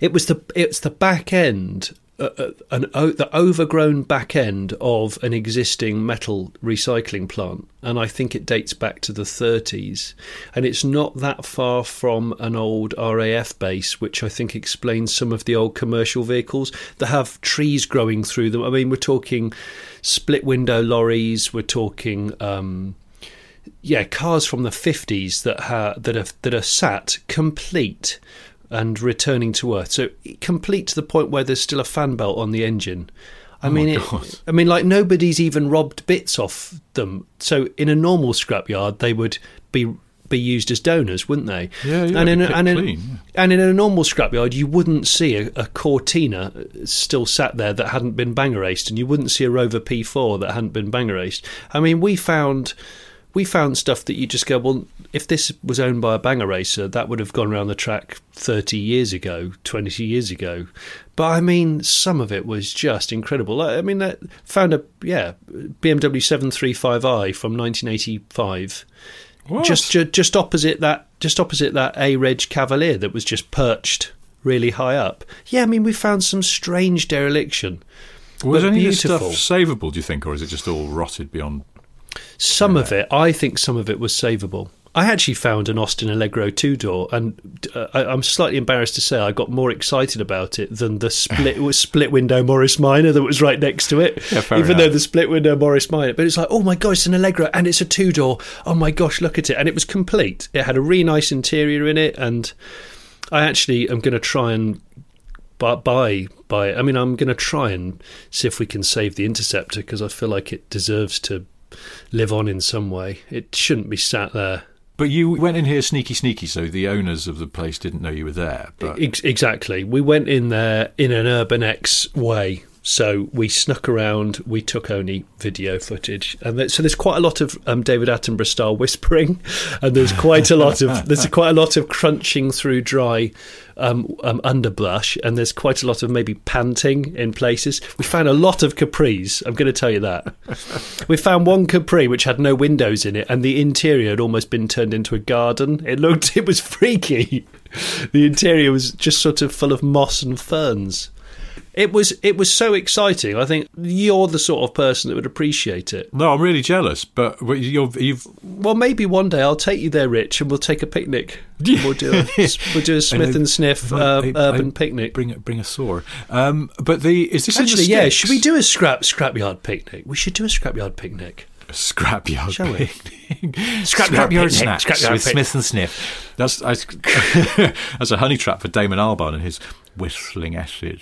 It was the it's the back end, an o- the overgrown back end of an existing metal recycling plant, and I think it dates back to the 30s, and it's not that far from an old RAF base, which I think explains some of the old commercial vehicles that have trees growing through them. I mean, we're talking split window lorries, we're talking. Um, yeah, cars from the fifties that ha- that are that are sat complete and returning to Earth. So complete to the point where there's still a fan belt on the engine. I mean, it, I mean, like nobody's even robbed bits off them. So in a normal scrapyard, they would be be used as donors, wouldn't they? Yeah, yeah, And in a, and in, yeah. and in a normal scrapyard, you wouldn't see a, a Cortina still sat there that hadn't been bang erased, and you wouldn't see a Rover P4 that hadn't been bang erased. I mean, we found we found stuff that you just go, well, if this was owned by a banger racer, that would have gone around the track 30 years ago, 20 years ago. But I mean, some of it was just incredible. I mean, that found a yeah BMW 735i from 1985 What? just ju- just opposite that just opposite that A Reg Cavalier that was just perched really high up. Yeah, I mean we found some strange dereliction. was any of this stuff savable? Do you think, or is it just all rotted beyond? Some of it, I think, some of it was savable. I actually found an Austin Allegro two door, and uh, I, I'm slightly embarrassed to say I got more excited about it than the split split window Morris Minor that was right next to it. Yeah, Even enough. though the split window Morris Minor, but it's like, oh my god, it's an Allegro and it's a two door. Oh my gosh, look at it, and it was complete. It had a really nice interior in it, and I actually am going to try and bu- buy buy. I mean, I'm going to try and see if we can save the Interceptor because I feel like it deserves to live on in some way. It shouldn't be sat there. But you went in here sneaky, sneaky, so the owners of the place didn't know you were there. But Ex- exactly. We went in there in an Urban X way. So we snuck around. We took only video footage, and th- so there's quite a lot of um, David Attenborough style whispering, and there's quite a lot of there's quite a lot of crunching through dry um, um, underbrush, and there's quite a lot of maybe panting in places. We found a lot of capris. I'm going to tell you that. we found one capri which had no windows in it, and the interior had almost been turned into a garden. It looked it was freaky. The interior was just sort of full of moss and ferns. It was it was so exciting. I think you're the sort of person that would appreciate it. no, I'm really jealous. But you're, you've Well, maybe one day I'll take you there, Rich, and we'll take a picnic. We'll do a we'll do a Smith and Sniff uh, I- I- urban I- picnic. Bring bring a saw. Um, but the is this Actually, yeah, should we do a scrap scrapyard picnic? We should do a scrapyard picnic. a scrapyard Shall we? picnic? Scrapyard picnic, snacks scrapyard with picnic. Smith and Sniff. That's I, that's a honey trap for Damon Albarn and his whistling S's.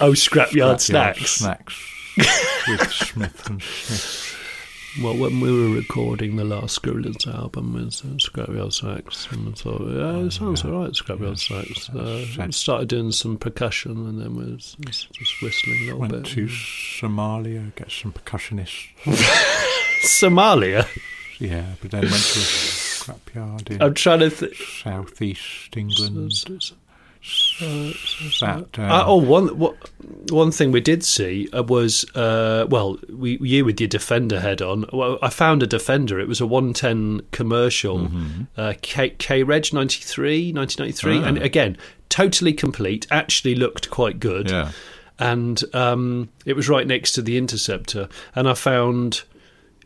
Oh, scrapyard, Scrapyard snacks. snacks with Smith and Sniff. Well, when we were recording the last Skrillex album with uh, Scrapyard Sax, and I thought, yeah, it sounds all right, Scrapyard Sax. Uh, started doing some percussion, and then was just just whistling a little Went bit. to Somalia, get some percussionists. Somalia. Yeah, but then went to a scrapyard in I'm trying to. Th- southeast England. Sat down. Uh, oh, one wha- one thing we did see uh, was uh, well, we, you with your Defender head on. Well, I found a Defender. It was a 110 commercial, Mm-hmm. uh, K, K Reg 93, 1993, Ah. and again, totally complete. Actually, looked quite good. Yeah. and um, it was right next to the Interceptor. And I found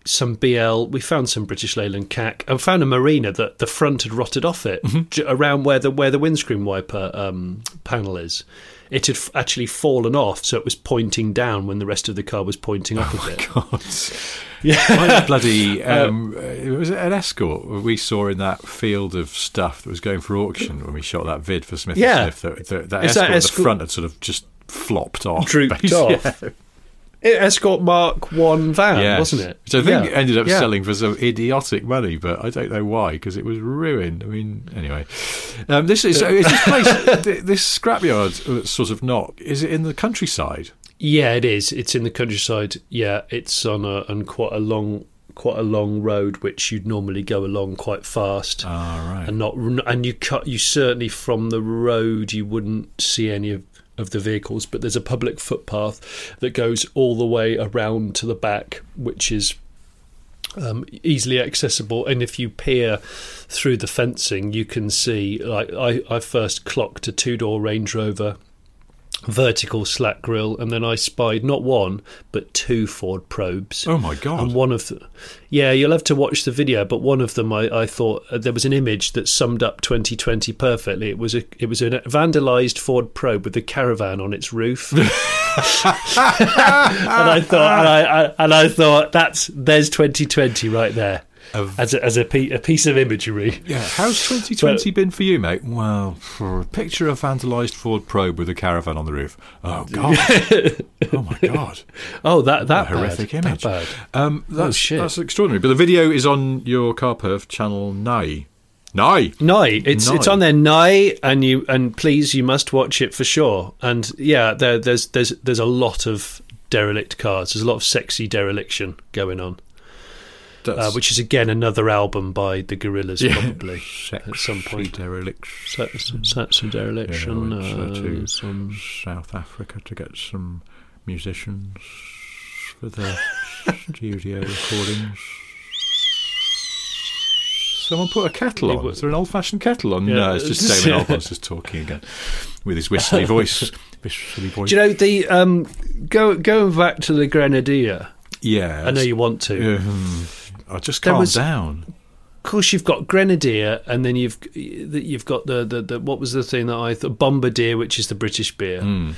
some BL. We found some British Leyland CAC. and found a Marina that the front had rotted off it Mm-hmm. j- around where the where the windscreen wiper um, panel is. It had f- actually fallen off, so it was pointing down when the rest of the car was pointing up a bit. God. Yeah. Like bloody. Um, it was an escort we saw in that field of stuff that was going for auction when we shot that vid for Smith Yeah. and Smith. That, that, that escort, that at the front had sort of just flopped off. Drooped basically. off. It Escort Mark One van, Yes. wasn't it? Which I think Yeah. ended up Yeah. selling for some idiotic money, but I don't know why because it was ruined. I mean, anyway, um, this is, is this place, this scrapyard, uh, sort of not. Is it in the countryside? Yeah, it is. It's in the countryside. Yeah, it's on a on quite a long quite a long road which you'd normally go along quite fast. Ah, right. And not and you cut you certainly from the road you wouldn't see any of of the vehicles, but there's a public footpath that goes all the way around to the back, which is um, easily accessible. And if you peer through the fencing, you can see. Like I, I first clocked a two door Range Rover vertical slack grill, and then I spied not one but two Ford Probes. Oh my god! And one of the, yeah, you'll have to watch the video, but one of them I, I thought uh, there was an image that summed up 2020 perfectly. It was a it was a vandalized Ford Probe with a caravan on its roof, and I thought and I, I and I thought that's there's 2020 right there of, as a, as a, a, piece of imagery. Yeah, how's 2020 but, been for you, mate? Well, for a picture of vandalised Ford Probe with a caravan on the roof. Oh God! oh my God! Oh, that that horrific image. That um, oh, that's, oh, shit. that's extraordinary. But the video is on your CarPerf channel now. Nye. Nye. It's Nye. it's on there Nye and you and please you must watch it for sure. And yeah, there, there's there's there's a lot of derelict cars. There's a lot of sexy dereliction going on uh, which is again another album by the Gorillaz, yeah. probably at some point. Dereliction. some dereliction. Yeah, uh, to some South Africa to get some musicians for the studio recordings. Someone put a kettle on. Is there an old-fashioned kettle on? Yeah. No, it's just Damon Albarn's just talking again with his whistly voice. Whistly voice. Do you know the um, go going back to the Grenadier? Yeah, I know you want to. Um, I just calm was, down. Of course, you've got Grenadier, and then you've you've got the, the, the what was the thing that I thought Bombardier, which is the British beer. Mm.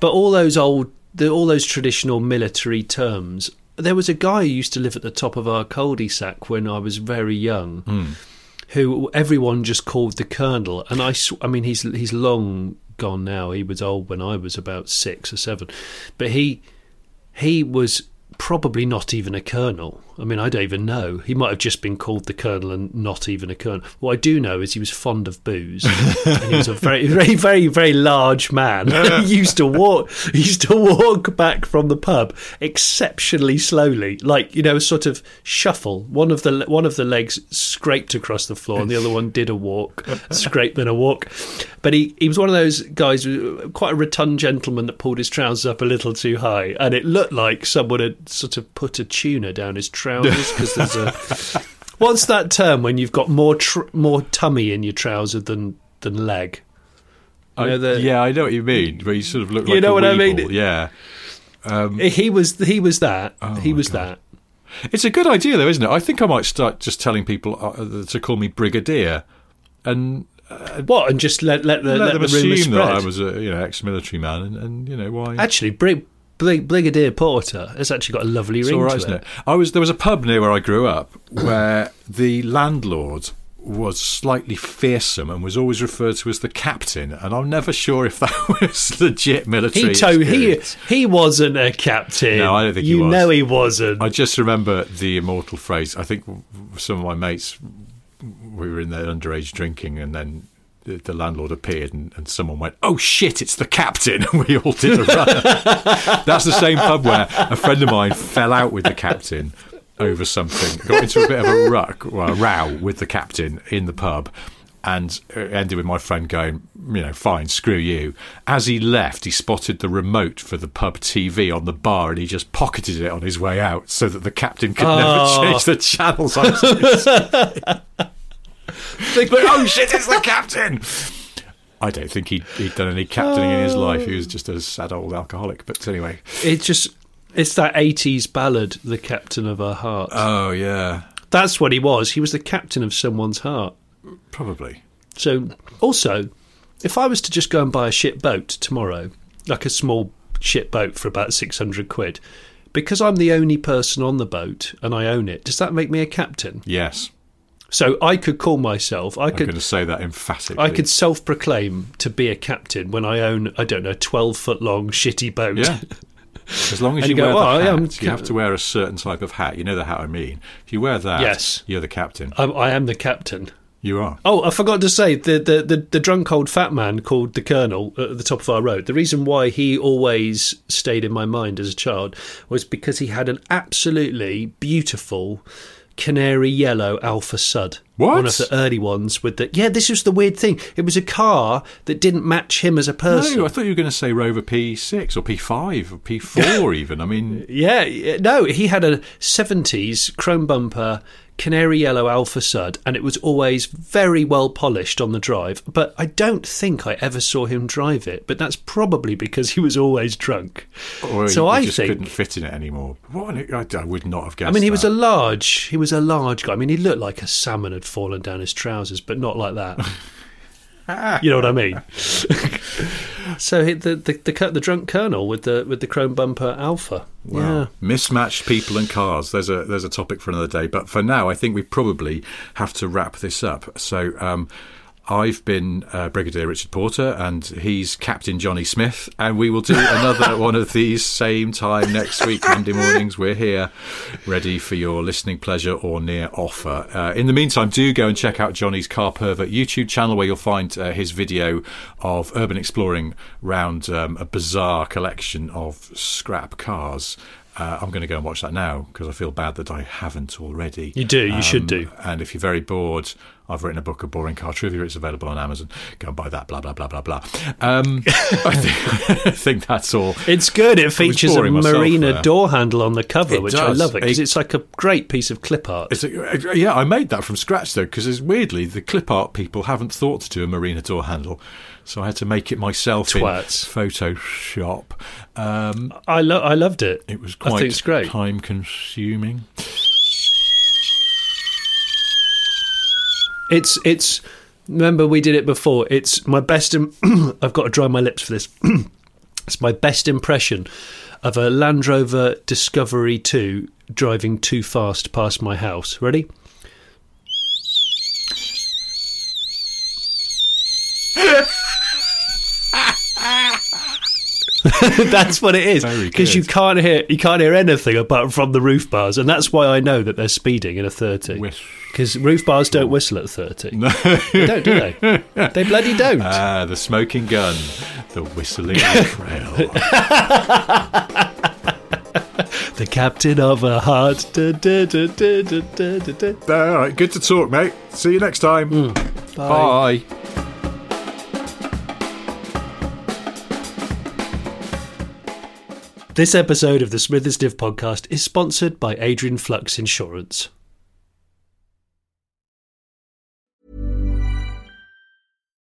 But all those old, the, all those traditional military terms. There was a guy who used to live at the top of our cul-de-sac when I was very young, mm. who everyone just called the Colonel. And I, I mean, he's he's long gone now. He was old when I was about six or seven, but he he was probably not even a colonel. I mean, I don't even know. He might have just been called the colonel and not even a colonel. What I do know is he was fond of booze. and he was a very, very, very, very large man. he used to walk. He used to walk back from the pub exceptionally slowly, like you know, a sort of shuffle. One of the one of the legs scraped across the floor, and the other one did a walk, scrape then a walk. But he, he was one of those guys, uh, quite a rotund gentleman that pulled his trousers up a little too high, and it looked like someone had sort of put a tuner down his trousers because there's a. What's that term when you've got more tr- more tummy in your trouser than than leg? You know, the, yeah, I know what you mean. Where you sort of look like you know what I mean. Yeah, um, he was he was that. Oh he was God. that. It's a good idea, though, isn't it? I think I might start just telling people uh, to call me Brigadier, and uh, what? And just let let the let, let them the assume that I was a you know ex-military man, and, and you know why? Actually, Brig- Brigadier Porter has actually got a lovely it's ring all right, to isn't it? I was there was a pub near where I grew up where the landlord was slightly fearsome and was always referred to as the captain, and I'm never sure if that was legit military. He to- he he wasn't a captain. No, I don't think you he was. know he wasn't. I just remember the immortal phrase. I think some of my mates we were in there underage drinking, and then the, landlord appeared, and, and, someone went, "Oh shit, it's the captain!" And we all did a run. That's the same pub where a friend of mine fell out with the captain over something, got into a bit of a ruck, well, a row with the captain in the pub. And it ended with my friend going, you know, fine, screw you. As he left, he spotted the remote for the pub TV on the bar and he just pocketed it on his way out so that the captain could oh. never change the channels. like, oh shit, it's the captain. I don't think he'd, he'd done any captaining in his oh. life. He was just a sad old alcoholic. But anyway, it just it's that '80s ballad, "The Captain of Our Heart." Oh yeah, that's what he was. He was the captain of someone's heart. Probably. So, also, if I was to just go and buy a ship boat tomorrow, like a small ship boat for about six hundred quid, because I'm the only person on the boat and I own it, does that make me a captain? Yes. So I could call myself. I I'm could going to say that emphatically. I could self-proclaim to be a captain when I own I don't know twelve foot long shitty boat. Yeah. As long as you, you, wear go, oh, hat, you have to wear a certain type of hat. You know the hat I mean. If you wear that, yes. you're the captain. I'm, I am the captain. You are. Oh, I forgot to say the, the, the, the, drunk old fat man called the Colonel at the top of our road. The reason why he always stayed in my mind as a child was because he had an absolutely beautiful canary yellow Alfasud. What? One of the early ones with the yeah. This was the weird thing. It was a car that didn't match him as a person. No, I thought you were going to say Rover P6 or P5 or P4 even. I mean, Yeah, yeah, no, he had a 70s chrome bumper, canary yellow Alfasud, and it was always very well polished on the drive. But I don't think I ever saw him drive it. But that's probably because he was always drunk. or so you I just think. couldn't fit in it anymore. What? an- I, I would not have guessed. I mean, he was a large. He was a large guy. I mean, he looked like a salmon had fallen down his trousers, but not like that. you know what I mean? so the the the, the drunk colonel with the with the chrome bumper Alfa. Wow. Yeah. Mismatched people and cars. There's a there's a topic for another day. But for now, I think we probably have to wrap this up. So. Um, I've been uh, Brigadier Richard Porter, and he's Captain Johnny Smith, and we will do another one of these same time next week, Monday mornings. We're here, ready for your listening pleasure or near offer. Uh, in the meantime, do go and check out Johnny's Car Pervert YouTube channel, where you'll find uh, his video of urban exploring round um, a bizarre collection of scrap cars. Uh, I'm going to go and watch that now because I feel bad that I haven't already. You do, you should Um, do. And if you're very bored, I've written a book of boring car trivia. It's available on Amazon. Go and buy that. Blah blah blah blah blah. Um, I, think, I think that's all. It's good. It features a marina door handle on the cover, It which I love it because It- it's like a great piece of clip art. A, yeah, I made that from scratch though because weirdly the clip art people haven't thought to do a marina door handle, so I had to make it myself Twats. in Photoshop. Um, I lo- I loved it. it was quite time consuming. It's it's. Remember we did it before. It's my best. Im- I've got to dry my lips for this. it's my best impression of a Land Rover Discovery Two driving too fast past my house. Ready? that's what it is because you can't hear you can't hear anything apart from the roof bars and that's why I know that they're speeding in a 30 Whis- because roof bars don't whistle at 30 No. they don't do they they bloody don't Ah, the smoking gun, the whistling trail. the captain of a heart da, da, da. All right, good to talk, mate. See you next time. Bye. this episode of the Smith and Sniff podcast is sponsored by Adrian Flux Insurance